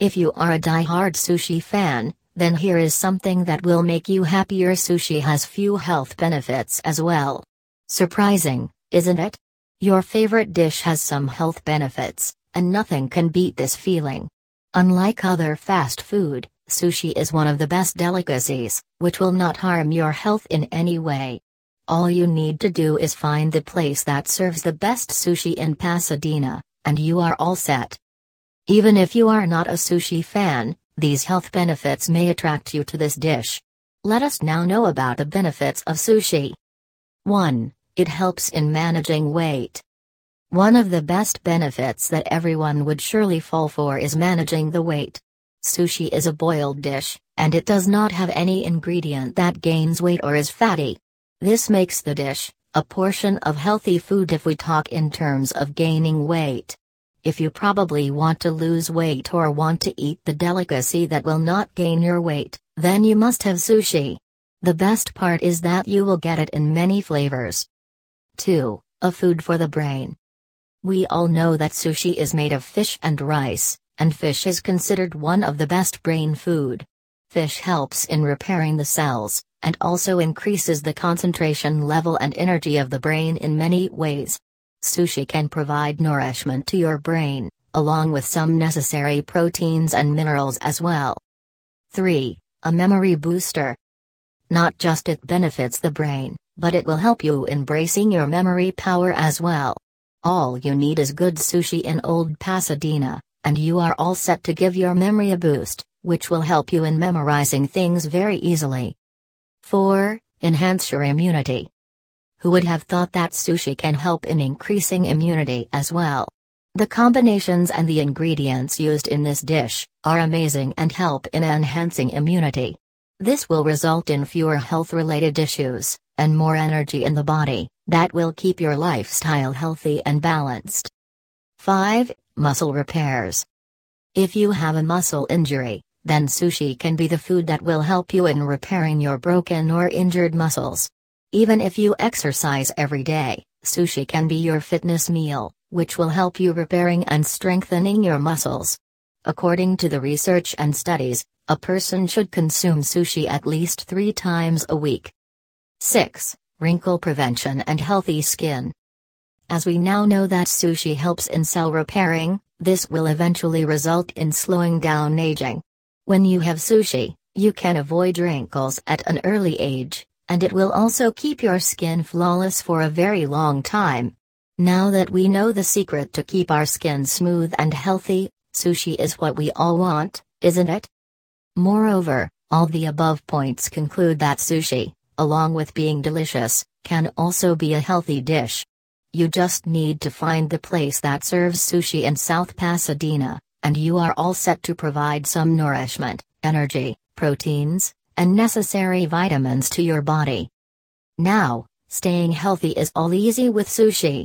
If you are a die-hard sushi fan, then here is something that will make you happier. Sushi has few health benefits as well. Surprising, isn't it? Your favorite dish has some health benefits, and nothing can beat this feeling. Unlike other fast food, sushi is one of the best delicacies, which will not harm your health in any way. All you need to do is find the place that serves the best sushi in Pasadena, and you are all set. Even if you are not a sushi fan, these health benefits may attract you to this dish. Let us now know about the benefits of sushi. 1. It helps in managing weight. One of the best benefits that everyone would surely fall for is managing the weight. Sushi is a boiled dish, and it does not have any ingredient that gains weight or is fatty. This makes the dish a portion of healthy food if we talk in terms of gaining weight. If you probably want to lose weight or want to eat the delicacy that will not gain your weight, then you must have sushi. The best part is that you will get it in many flavors. 2. A food for the brain. We all know that sushi is made of fish and rice, and fish is considered one of the best brain food. Fish helps in repairing the cells, and also increases the concentration level and energy of the brain in many ways. Sushi can provide nourishment to your brain, along with some necessary proteins and minerals as well. 3. A memory booster. Not just it benefits the brain, but it will help you in bracing your memory power as well. All you need is good sushi in Old Pasadena, and you are all set to give your memory a boost, which will help you in memorizing things very easily. 4. Enhance your immunity. Who would have thought that sushi can help in increasing immunity as well? The combinations and the ingredients used in this dish are amazing and help in enhancing immunity. This will result in fewer health related issues, and more energy in the body, that will keep your lifestyle healthy and balanced. 5. Muscle repairs. If you have a muscle injury, then sushi can be the food that will help you in repairing your broken or injured muscles. Even if you exercise every day, sushi can be your fitness meal, which will help you repairing and strengthening your muscles. According to the research and studies, a person should consume sushi at least three times a week. 6. Wrinkle prevention and healthy skin. As we now know that sushi helps in cell repairing, this will eventually result in slowing down aging. When you have sushi, you can avoid wrinkles at an early age, and it will also keep your skin flawless for a very long time. Now that we know the secret to keep our skin smooth and healthy, sushi is what we all want, isn't it? Moreover, all the above points conclude that sushi, along with being delicious, can also be a healthy dish. You just need to find the place that serves sushi in South Pasadena, and you are all set to provide some nourishment, energy, proteins, and necessary vitamins to your body. Now, staying healthy is all easy with sushi.